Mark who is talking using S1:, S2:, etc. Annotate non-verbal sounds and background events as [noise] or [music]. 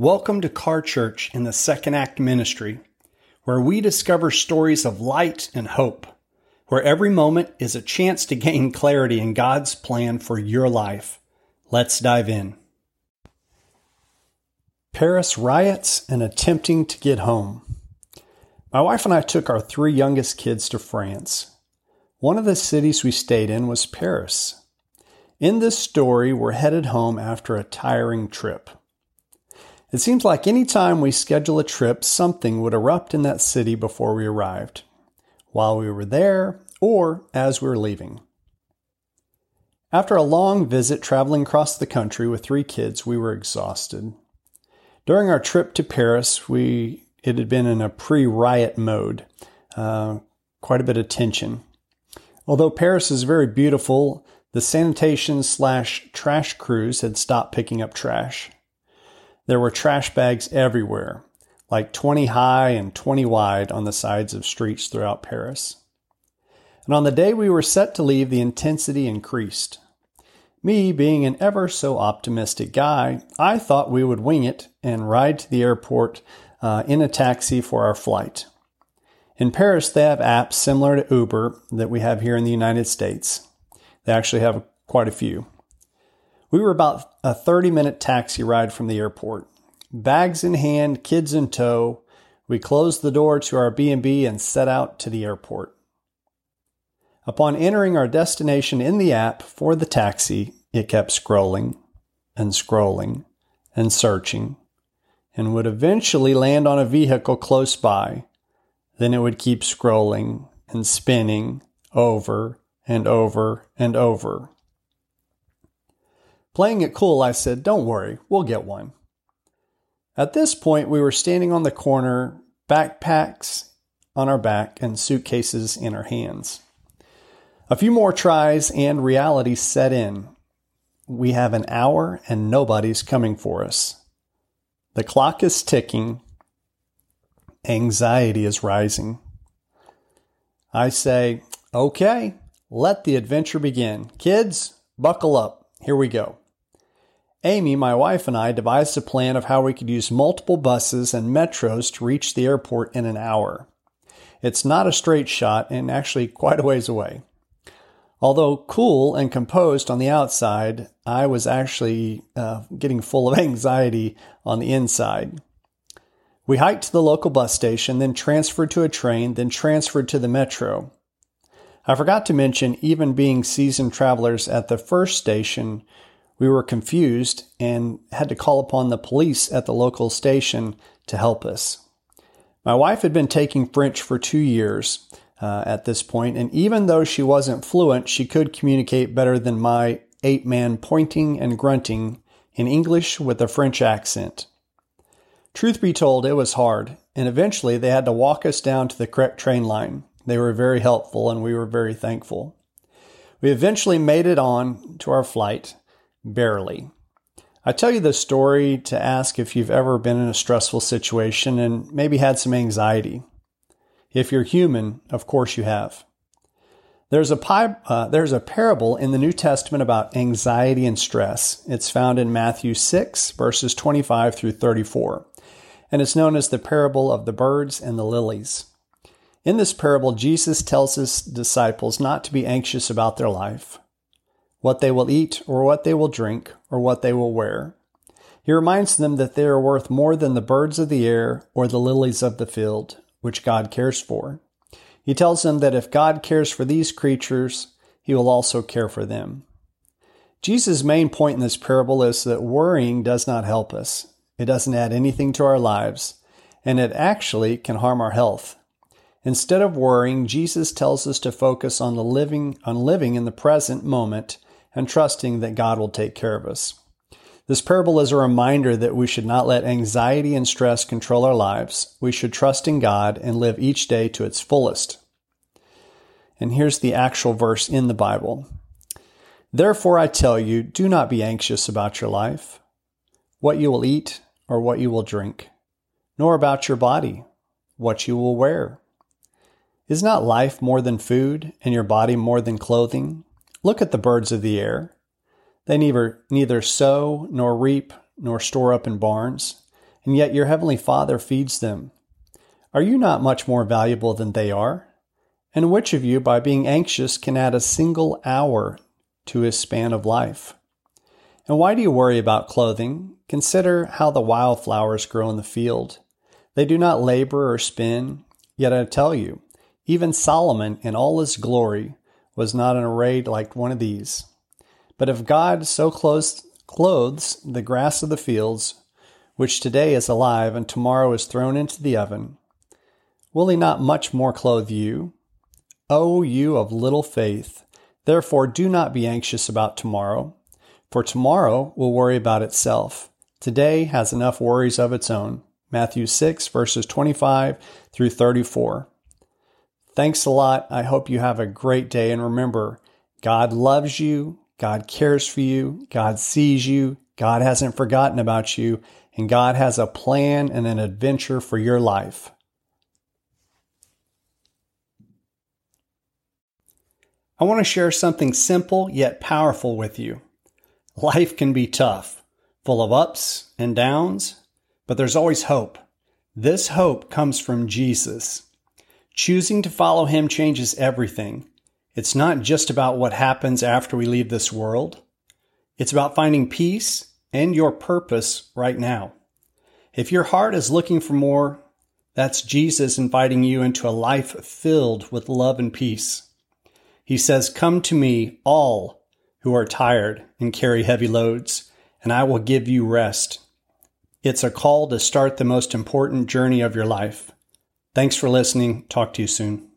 S1: Welcome to Car Church in the Second Act Ministry, where we discover stories of light and hope, where every moment is a chance to gain clarity in God's plan for your life. Let's dive in. Paris riots and attempting to get home. My wife and I took our three youngest kids to France. One of the cities we stayed in was Paris. In this story, we're headed home after a tiring trip. It seems like any time we schedule a trip, something would erupt in that city before we arrived, while we were there, or as we were leaving. After a long visit traveling across the country with three kids, we were exhausted. During our trip to Paris, we it had been in a pre-riot mode, uh, quite a bit of tension. Although Paris is very beautiful, the sanitation slash trash crews had stopped picking up trash. There were trash bags everywhere, like 20 high and 20 wide on the sides of streets throughout Paris. And on the day we were set to leave, the intensity increased. Me, being an ever so optimistic guy, I thought we would wing it and ride to the airport uh, in a taxi for our flight. In Paris, they have apps similar to Uber that we have here in the United States. They actually have quite a few. We were about a 30 minute taxi ride from the airport. Bags in hand, kids in tow, we closed the door to our B&B and set out to the airport. Upon entering our destination in the app for the taxi, it kept scrolling and scrolling and searching and would eventually land on a vehicle close by. Then it would keep scrolling and spinning over and over and over. Playing it cool, I said, Don't worry, we'll get one. At this point, we were standing on the corner, backpacks on our back and suitcases in our hands. A few more tries and reality set in. We have an hour and nobody's coming for us. The clock is ticking. Anxiety is rising. I say, okay, let the adventure begin. Kids, buckle up. Here we go. Amy, my wife, and I devised a plan of how we could use multiple buses and metros to reach the airport in an hour. It's not a straight shot and actually quite a ways away. Although cool and composed on the outside, I was actually uh, getting full of [laughs] anxiety on the inside. We hiked to the local bus station, then transferred to a train, then transferred to the metro. I forgot to mention, even being seasoned travelers at the first station, we were confused and had to call upon the police at the local station to help us. My wife had been taking French for two years uh, at this point, and even though she wasn't fluent, she could communicate better than my eight man pointing and grunting in English with a French accent. Truth be told, it was hard, and eventually they had to walk us down to the correct train line. They were very helpful, and we were very thankful. We eventually made it on to our flight, barely. I tell you this story to ask if you've ever been in a stressful situation and maybe had some anxiety. If you're human, of course you have. There's a, uh, there's a parable in the New Testament about anxiety and stress. It's found in Matthew 6, verses 25 through 34, and it's known as the parable of the birds and the lilies. In this parable, Jesus tells his disciples not to be anxious about their life, what they will eat, or what they will drink, or what they will wear. He reminds them that they are worth more than the birds of the air or the lilies of the field, which God cares for. He tells them that if God cares for these creatures, he will also care for them. Jesus' main point in this parable is that worrying does not help us. It doesn't add anything to our lives, and it actually can harm our health. Instead of worrying, Jesus tells us to focus on the living on living in the present moment and trusting that God will take care of us. This parable is a reminder that we should not let anxiety and stress control our lives. We should trust in God and live each day to its fullest. And here's the actual verse in the Bible. Therefore, I tell you, do not be anxious about your life, what you will eat or what you will drink, nor about your body, what you will wear. Is not life more than food, and your body more than clothing? Look at the birds of the air. They neither, neither sow, nor reap, nor store up in barns, and yet your heavenly Father feeds them. Are you not much more valuable than they are? And which of you, by being anxious, can add a single hour to his span of life? And why do you worry about clothing? Consider how the wildflowers grow in the field. They do not labor or spin, yet I tell you, even Solomon in all his glory was not arrayed like one of these. But if God so clothes, clothes the grass of the fields, which today is alive and tomorrow is thrown into the oven, will he not much more clothe you? O you of little faith! Therefore do not be anxious about tomorrow, for tomorrow will worry about itself. Today has enough worries of its own. Matthew 6, verses 25 through 34. Thanks a lot. I hope you have a great day. And remember, God loves you. God cares for you. God sees you. God hasn't forgotten about you. And God has a plan and an adventure for your life. I want to share something simple yet powerful with you. Life can be tough, full of ups and downs, but there's always hope. This hope comes from Jesus. Choosing to follow him changes everything. It's not just about what happens after we leave this world. It's about finding peace and your purpose right now. If your heart is looking for more, that's Jesus inviting you into a life filled with love and peace. He says, Come to me, all who are tired and carry heavy loads, and I will give you rest. It's a call to start the most important journey of your life Thanks for listening. Talk to you soon.